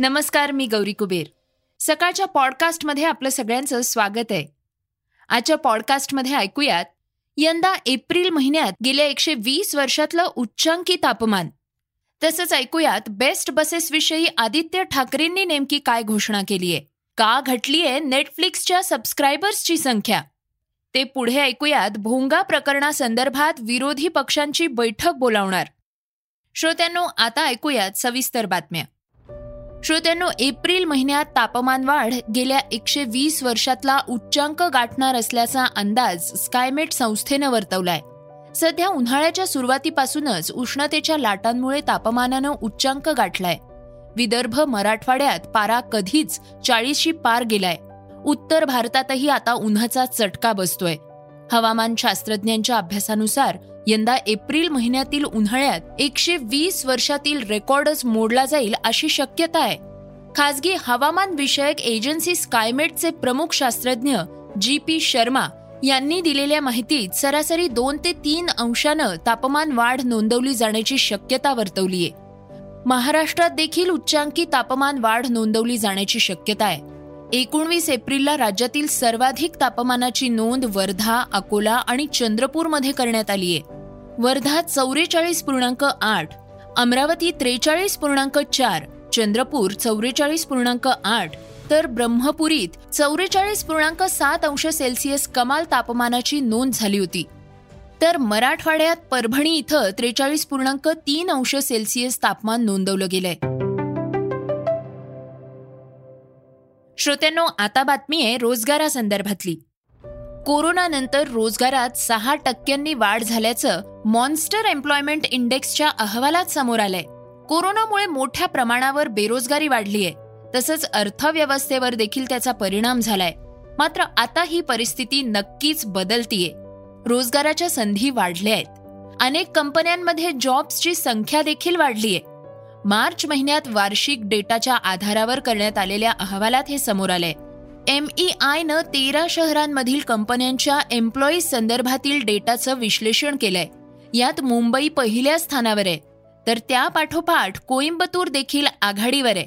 नमस्कार मी गौरी कुबेर. सकाळच्या पॉडकास्टमध्ये आपलं सगळ्यांचं स्वागत आहे. आजच्या पॉडकास्टमध्ये ऐकूयात यंदा एप्रिल महिन्यात गेल्या एकशे वीस वर्षातलं उच्चांकी तापमान. तसंच ऐकूयात बेस्ट बसेसविषयी आदित्य ठाकरेंनी नेमकी काय घोषणा केली आहे? का घटलीये नेटफ्लिक्सच्या सबस्क्रायबर्सची संख्या? ते पुढे ऐकूयात भोंगा प्रकरणासंदर्भात विरोधी पक्षांची बैठक बोलावणार. श्रोत्यांनो आता ऐकूयात सविस्तर बातम्या. श्रोत्यांनो एप्रिल महिन्यात तापमान वाढ गेल्या एकशे वीस वर्षातला उच्चांक गाठणार असल्याचा अंदाज स्कायमेट संस्थेनं वर्तवलाय. सध्या उन्हाळ्याच्या सुरुवातीपासूनच उष्णतेच्या लाटांमुळे तापमानानं उच्चांक गाठलाय. विदर्भ मराठवाड्यात पारा कधीच चाळीसशी पार गेलाय. उत्तर भारतातही आता उन्हाचा चटका बसतोय. हवामान शास्त्रज्ञांच्या अभ्यासानुसार यंदा एप्रिल महिन्यातील उन्हाळ्यात एकशे वीस वर्षातील रेकॉर्डच मोडला जाईल अशी शक्यता आहे. खासगी हवामान विषयक एजन्सी स्कायमेटचे प्रमुख शास्त्रज्ञ जी पी शर्मा यांनी दिलेल्या माहितीत सरासरी दोन ते तीन अंशानं तापमान वाढ नोंदवली जाण्याची शक्यता वर्तवलीय. महाराष्ट्रात देखील उच्चांकी तापमान वाढ नोंदवली जाण्याची शक्यता आहे. एकोणवीस एप्रिलला राज्यातील सर्वाधिक तापमानाची नोंद वर्धा अकोला आणि चंद्रपूरमध्ये करण्यात आली आहे. वर्धा चौवेचाळीस पूर्णांक आठ अमरावती त्रेचाळीस पूर्णांक चार चंद्रपूर चौवेचाळीस पूर्णांक आठ तर ब्रह्मपुरीत चौवेचाळीस पूर्णांक सात अंश सेल्सिअस कमाल तापमानाची नोंद झाली होती. तर मराठवाड्यात परभणी इथं त्रेचाळीस पूर्णांक तीन अंश सेल्सिअस तापमान नोंदवलं गेलंय. श्रोत्यांनो आता बातमी आहे रोजगारासंदर्भातली. कोरोनानंतर रोजगारात सहा टक्क्यांनी वाढ झाल्याचं मॉन्स्टर एम्प्लॉयमेंट इंडेक्सच्या अहवालात समोर आलंय. कोरोनामुळे मोठ्या प्रमाणावर बेरोजगारी वाढली आहे. तसंच अर्थव्यवस्थेवर देखील त्याचा परिणाम झालाय. मात्र आता ही परिस्थिती नक्कीच बदलतीये. रोजगाराच्या संधी वाढल्या आहेत. अनेक कंपन्यांमध्ये जॉब्सची संख्या देखील वाढलीय. मार्च महिन्यात वार्षिक डेटाच्या आधारावर करण्यात आलेल्या अहवालात हे समोर आलंय. एमईआयनं तेरा शहरांमधील कंपन्यांच्या एम्प्लॉईज संदर्भातील डेटाचं विश्लेषण केलंय. यात मुंबई पहिल्या स्थानावर आहे. तर त्या पाठोपाठ कोइंबतूर देखील आघाडीवर आहे.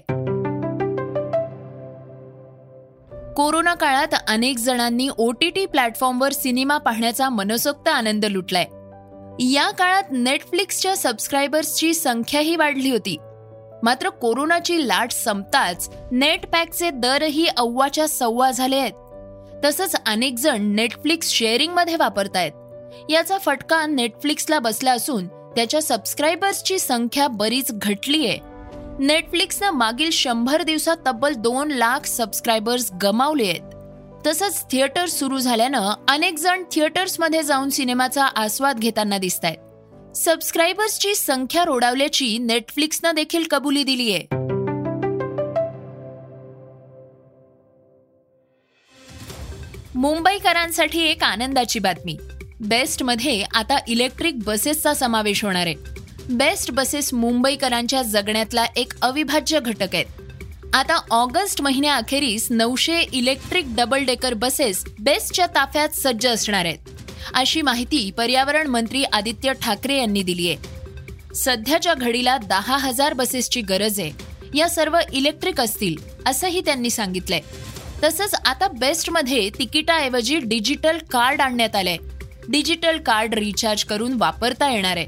कोरोना काळात अनेक जणांनी ओटीटी प्लॅटफॉर्मवर सिनेमा पाहण्याचा मनसोक्त आनंद लुटलाय. या काळात नेटफ्लिक्सच्या सबस्क्रायबर्सची संख्याही वाढली होती. मात्र कोरोनाची लाट संपताच नेट पॅकचे दरही अव्वाच्या सव्वा झाले आहेत. तसंच अनेक जण नेटफ्लिक्स शेअरिंगमध्ये वापरतायत याचा फटका नेटफ्लिक्सला बसला असून त्याच्या सबस्क्रायबर्सची संख्या बरीच घटली आहे नेटफ्लिक्सनं मागील शंभर दिवसात तब्बल दोन लाख सबस्क्रायबर्स गमावले आहेत. तसंच थिएटर सुरू झाल्यानं अनेक जण थिएटर्समध्ये जाऊन सिनेमाचा आस्वाद घेताना दिसत आहेत सबस्क्रायबर्सची संख्या रोडावल्याची नेटफ्लिक्सनं देखील कबुली दिली आहे मुंबईकरांसाठी एक आनंदाची बातमी. बेस्टमध्ये आता इलेक्ट्रिक बसेसचा समावेश होणार आहे. बेस्ट बसेस मुंबईकरांच्या जगण्यातला एक अविभाज्य घटक आहेत. आता ऑगस्ट महिन्याअखेरीस नऊशे इलेक्ट्रिक डबल डेकर बसेस बेस्टच्या ताफ्यात सज्ज असणार आहेत. अशी माहिती पर्यावरण मंत्री आदित्य ठाकरे यांनी दिली आहे. सध्याच्या घडीला दहा हजार बसेसची गरज आहे. या सर्व इलेक्ट्रिक असतील असंही त्यांनी सांगितलंय. तसंच आता बेस्टमध्ये तिकिटाऐवजी डिजिटल कार्ड आणण्यात आलंय. डिजिटल कार्ड रिचार्ज करून वापरता येणार आहे.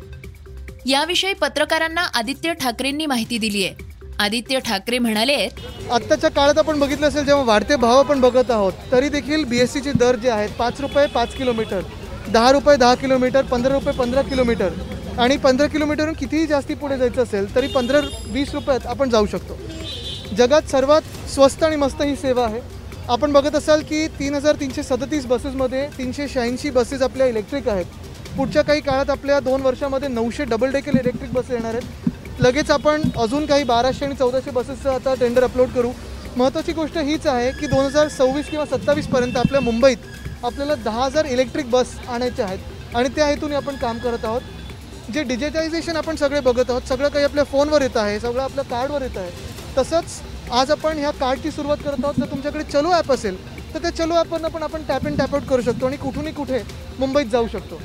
याविषयी पत्रकारांना आदित्य ठाकरेंनी माहिती दिली आहे. आदित्य ठाकरे म्हणाले आत्ताच्या काळात आपण बघितलं असेल जेव्हा वाढते भाव आपण बघत आहोत तरी देखील बीएससीचे दर जे आहेत पाच रुपये पाच किलोमीटर. दहा रुपये दहा किलोमीटर पंधरा रुपये पंधरा किलोमीटर. आणि पंधरा किलोमीटरहून कितीही जास्ती पुढे जायचं असेल तरी पंधरा वीस रुपयात आपण जाऊ शकतो. जगात सर्वात स्वस्त आणि मस्त ही सेवा आहे. आपण बघत असाल की तीन हजार तीनशे सदतीस बसेसमध्ये तीनशे शहाऐंशी बसेस आपल्या इलेक्ट्रिक आहेत. पुढच्या काही काळात आपल्या दोन वर्षामध्ये नऊशे डबल डेकल इलेक्ट्रिक बसेस येणार आहेत. लगेच आपण अजून काही बाराशे आणि चौदाशे बसेसचं आता टेंडर अपलोड करू. महत्त्वाची गोष्ट हीच आहे की दोन हजार सव्वीस किंवा सत्तावीसपर्यंत आपल्या मुंबईत आपल्याला दहा हजार इलेक्ट्रिक बस आणायच्या आहेत. आणि त्या हेतून आपण काम करत आहोत. जे डिजिटायझेशन आपण सगळे बघत आहोत सगळं काही आपल्या फोनवर येत आहे सगळं आपल्या कार्डवर येत आहे. तसंच आज आपण ह्या कार्डची सुरुवात करत आहोत. जर तुमच्याकडे चलो ॲप असेल तर त्या चलो ॲपवरनं पण आपण टॅप इन टॅप आउट करू शकतो आणि कुठूनही कुठे मुंबईत जाऊ शकतो.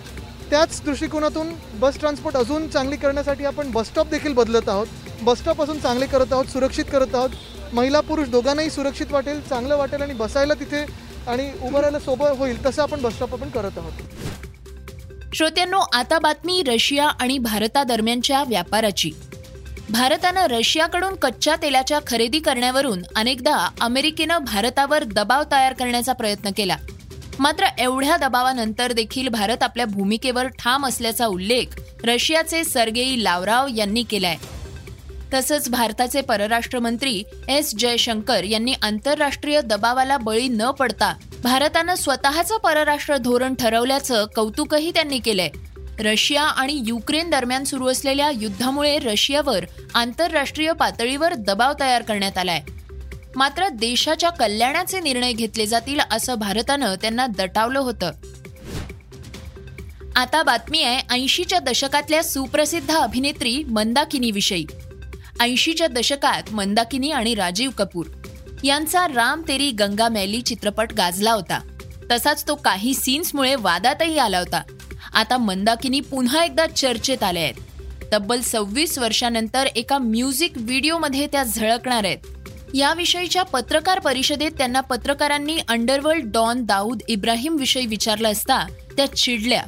त्याच दृष्टिकोनातून बस ट्रान्सपोर्ट अजून चांगली करण्यासाठी आपण बसस्टॉप देखील बदलत आहोत. बसस्टॉप असून चांगले करत आहोत सुरक्षित करत आहोत. महिला पुरुष दोघांनाही सुरक्षित वाटेल चांगलं वाटेल आणि बसायला तिथे आणि उभं राहायला सोबत होईल तसं आपण बसस्टॉप आपण करत आहोत. श्रोत्यांनो आता बातमी रशिया आणि भारतादरम्यानच्या व्यापाराची. भारतानं रशियाकडून कच्च्या तेलाच्या खरेदी करण्यावरून अनेकदा अमेरिकेनं भारतावर दबाव तयार करण्याचा प्रयत्न केला. मात्र एवढ्या दबावानंतर देखील भारत आपल्या भूमिकेवर ठाम असल्याचा उल्लेख रशियाचे सर्गेई लावराव यांनी केलाय. तसंच भारताचे परराष्ट्र मंत्री एस जयशंकर यांनी आंतरराष्ट्रीय दबावाला बळी न पडता भारतानं स्वतःचं परराष्ट्र धोरण ठरवल्याचं कौतुकही त्यांनी केलंय. रशिया आणि युक्रेन दरम्यान सुरू असलेल्या युद्धामुळे रशियावर आंतरराष्ट्रीय पातळीवर दबाव तयार करण्यात आलाय. मात्र देशाच्या कल्याणाचे निर्णय घेतले जातील असं भारतानं त्यांना दटावलं होतं. आता बातमी आहे ऐंशीच्या दशकातल्या सुप्रसिद्ध अभिनेत्री मंदाकिनीविषयी. ऐंशीच्या दशकात मंदाकिनी आणि राजीव कपूर यांचा राम तेरी गंगा मैली चित्रपट गाजला होता. तसाच तो काही सीन्समुळे वादातही आला होता. आता मंदाकिनी पुन्हा एकदा चर्चेत आले आहेत. तब्बल सव्वीस वर्षानंतर एका म्युझिक व्हिडिओमध्ये त्या झळकणार आहेत. याविषयीच्या पत्रकार परिषदेत त्यांना पत्रकारांनी अंडरवर्ल्ड डॉन दाऊद इब्राहिम विषयी विचारलं असता त्या चिडल्या.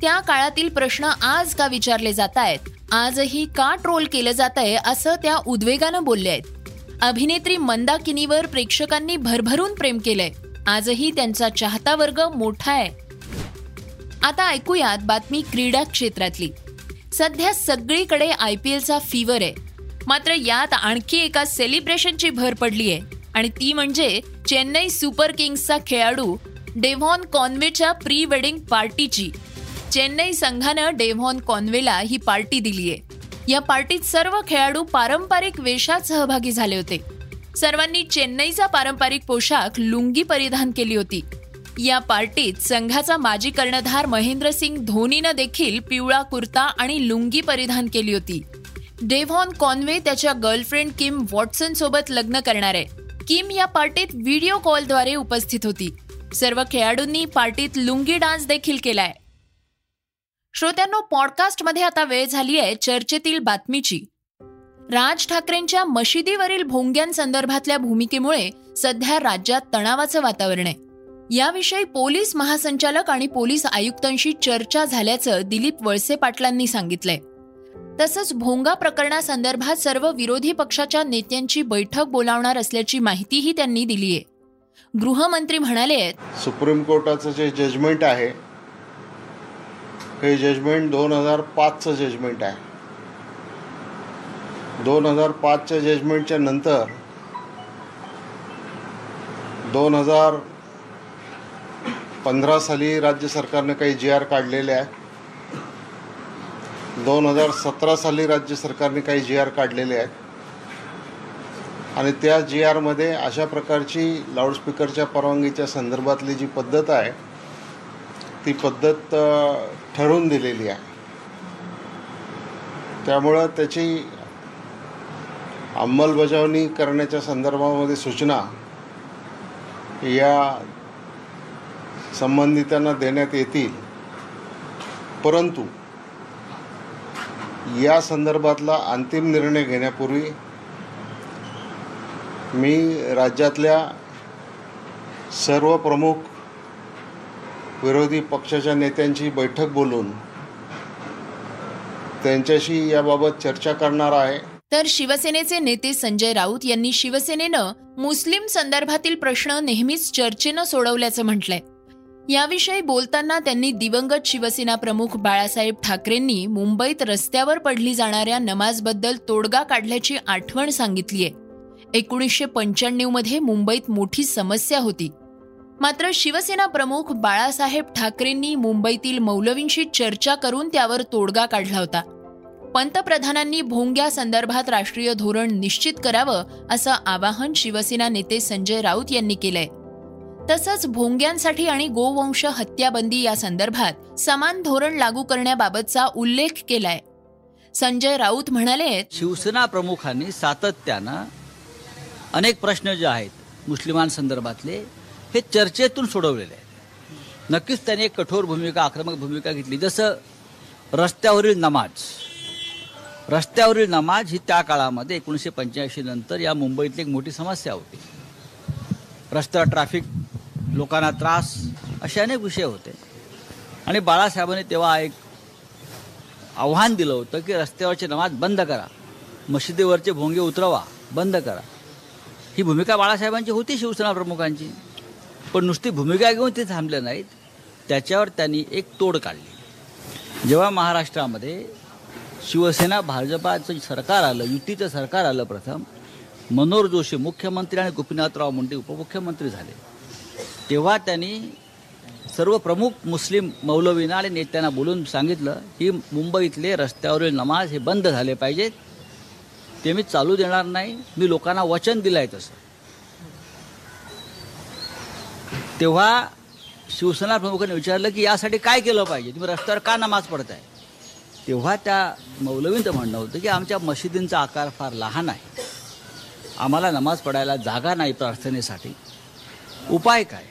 त्या काळातील प्रश्न आज का विचारले जात आहेत आजही का ट्रोल केलं जात आहे असं त्या उद्वेगानं बोलल्या आहेत. अभिनेत्री मंदाकिनीवर प्रेक्षकांनी भरभरून प्रेम केलंय. आजही त्यांचा चाहता वर्ग मोठा आहे. आता ऐकूयात बातमी क्रीडा क्षेत्रातली. सध्या सगळीकडे आय पी एलचा फीवर आहे. मात्र यात आणखी एका सेलिब्रेशनची भर पडली आहे आणि ती म्हणजे चेन्नई सुपर किंग्सचा खेळाडू डेव्हॉन कॉन्वेच्या प्री वेडिंग पार्टीची. चेन्नई संघानं डेव्हॉन कॉनवेला ही पार्टी दिली आहे या पार्टीत सर्व खेळाडू पारंपरिक वेशात सहभागी झाले होते. सर्वांनी चेन्नईचा पारंपरिक पोशाख लुंगी परिधान केली होती. या पार्टीत संघाचा माजी कर्णधार महेंद्रसिंग धोनीनं देखील पिवळा कुर्ता आणि लुंगी परिधान केली होती. डेव्हॉन कॉनवे त्याच्या गर्लफ्रेंड किम वॉटसन सोबत लग्न करणार. आहे किम या पार्टीत व्हिडिओ कॉलद्वारे उपस्थित होती. सर्व खेळाडूंनी पार्टीत लुंगी डान्स देखील केलाय. श्रोत्यांनो पॉडकास्टमध्ये आता वेळ झाली आहे चर्चेतील बातमीची. राज ठाकरेंच्या मशिदीवरील भोंग्यांसंदर्भातल्या भूमिकेमुळे सध्या राज्यात तणावाचं वातावरण आहे. याविषयी पोलीस महासंचालक आणि पोलीस आयुक्तांशी चर्चा झाल्याचं दिलीप वळसे पाटलांनी सांगितलंय. तसंच भोंगा प्रकरणासंदर्भात सर्व विरोधी पक्षाच्या नेत्यांची बैठक बोलावणार असल्याची माहितीही त्यांनी दिली आहे गृहमंत्री म्हणाले सुप्रीम कोर्टाचं जे जजमेंट आहे हे जजमेंट दोन हजार पाचचं जजमेंट आहे. दोन हजार पाचच्या जजमेंटच्या नंतर दोन हजार पंधरा साली राज्य सरकारने काही जी आर काढलेले आहे. दोन हजार सतरा साली राज्य सरकारने काही जी आर काढलेले आहेत आणि त्या जी आरमध्ये अशा प्रकारची लाऊडस्पीकरच्या परवानगीच्या संदर्भातली जी पद्धत आहे ती पद्धत ठरवून दिलेली आहे. त्यामुळं त्याची अंमलबजावणी करण्याच्या संदर्भामध्ये सूचना या संबंधितांना देण्यात येतील. परंतु या संदर्भातला अंतिम निर्णय घेण्यापूर्वी मी राज्यातल्या सर्व प्रमुख विरोधी पक्षाच्या नेत्यांची बैठक बोलून त्यांच्याशी याबाबत चर्चा करणार आहे. तर शिवसेनेचे नेते संजय राऊत यांनी शिवसेनेनं मुस्लिम संदर्भातील प्रश्न नेहमीच चर्चेनं सोडवल्याचं म्हटलंय. याविषयी बोलताना त्यांनी दिवंगत शिवसेना प्रमुख बाळासाहेब ठाकरेंनी मुंबईत रस्त्यावर पडली जाणाऱ्या नमाजबद्दल तोडगा काढल्याची आठवण सांगितलीय. एकोणीसशे पंच्याण्णवमध्ये मुंबईत मोठी समस्या होती. मात्र शिवसेना प्रमुख बाळासाहेब ठाकरेंनी मुंबईतील मौलवींशी चर्चा करून त्यावर तोडगा काढला होता. पंतप्रधानांनी भोंग्या संदर्भात राष्ट्रीय धोरण निश्चित करावं असं आवाहन शिवसेना नेते संजय राऊत यांनी केलंय. तसंच भोंग्यांसाठी आणि गोवंश हत्याबंदी या संदर्भात समान धोरण लागू करण्याबाबतचा उल्लेख केलाय. संजय राऊत म्हणाले शिवसेना प्रमुखांनी सातत्यानं अनेक प्रश्न जे आहेत मुस्लिमांसंदर्भातले हे चर्चेतून सोडवलेले आहे नक्कीच त्याने एक कठोर भूमिका आक्रमक भूमिका घेतली. जसं रस्त्यावरील नमाज. रस्त्यावरील नमाज ही त्या काळामध्ये एकोणीसशे पंच्याऐंशी नंतर या मुंबईतली एक मोठी समस्या होती. रस्त्यावर ट्रॅफिक लोकांना त्रास असे अनेक विषय होते. आणि बाळासाहेबांनी तेव्हा एक आव्हान दिलं होतं की रस्त्यावरचे नमाज बंद करा. मशिदीवरचे भोंगे उतरवा बंद करा. ही भूमिका बाळासाहेबांची होती शिवसेना प्रमुखांची. पण नुसती भूमिका घेऊन ते थांबले नाहीत. त्याच्यावर त्यांनी एक तोड काढली. जेव्हा महाराष्ट्रामध्ये शिवसेना भाजपाचं सरकार आलं युतीचं सरकार आलं प्रथम मनोहर जोशी मुख्यमंत्री आणि गोपीनाथराव मुंडे उपमुख्यमंत्री झाले. तेव्हा त्यांनी सर्व प्रमुख मुस्लिम मौलवींना आणि नेत्यांना बोलून सांगितलं की मुंबईतले रस्त्यावरील नमाज हे बंद झाले पाहिजेत. ते मी चालू देणार नाही. मी लोकांना वचन दिलं आहे तसं. तेव्हा शिवसेना प्रमुखांनी विचारलं की यासाठी काय केलं पाहिजे? तुम्ही रस्त्यावर का नमाज पडताय तेव्हा त्या मौलवींचं म्हणणं होतं की आमच्या मशिदींचा आकार फार लहान आहे. आम्हाला नमाज पडायला जागा नाही प्रार्थनेसाठी. उपाय काय?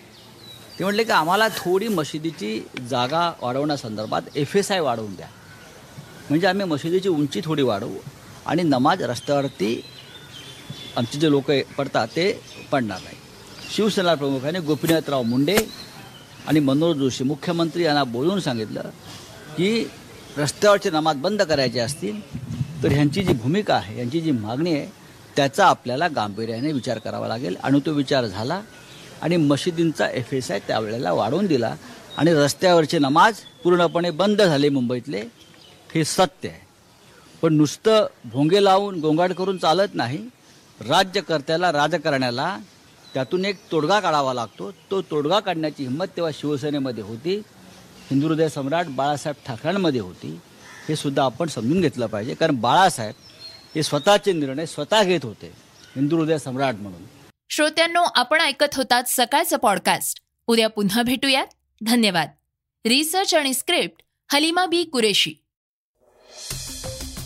ते म्हटले की आम्हाला थोडी मशिदीची जागा वाढवण्यासंदर्भात एफ एस आय वाढवून द्या. म्हणजे आम्ही मशिदीची उंची थोडी वाढवू आणि नमाज रस्त्यावरती आमचे जे लोक पडतात ते पडणार नाही शिवसेना प्रमुखाने गोपीनाथराव मुंडे आणि मनोहर जोशी मुख्यमंत्री यांना बोलवून सांगितलं की रस्त्यावरचे नमाज बंद करायचे असतील तर ह्यांची जी भूमिका आहे यांची जी मागणी आहे त्याचा आपल्याला गांभीर्याने विचार करावा लागेल. आणि तो विचार झाला आणि मशिदींचा एफ एस आय त्यावेळेला वाढवून दिला आणि रस्त्यावरचे नमाज पूर्णपणे बंद झाले मुंबईतले. हे सत्य आहे. पण नुसतं भोंगे लावून गोंगाट करून चालत नाही. राज्यकर्त्याला राजकारण्याला त्यातून एक तोडगा काढावा लागतो. तो तोडगा काढण्याची हिंमत तेव्हा शिवसेनेमध्ये होती. हिंदू हृदय सम्राट बाळासाहेब ठाकरेंमध्ये होती. हे सुद्धा आपण समजून घेतलं पाहिजे. कारण बाळासाहेब हे स्वतःचे निर्णय स्वतः घेत होते. हिंदू हृदय सम्राट म्हणून. श्रोत्यांनो आपण ऐकत होतात सकाळचं पॉडकास्ट उद्या पुन्हा भेटूयात. धन्यवाद. रिसर्च आणि स्क्रिप्ट हलिमा बी कुरेशी.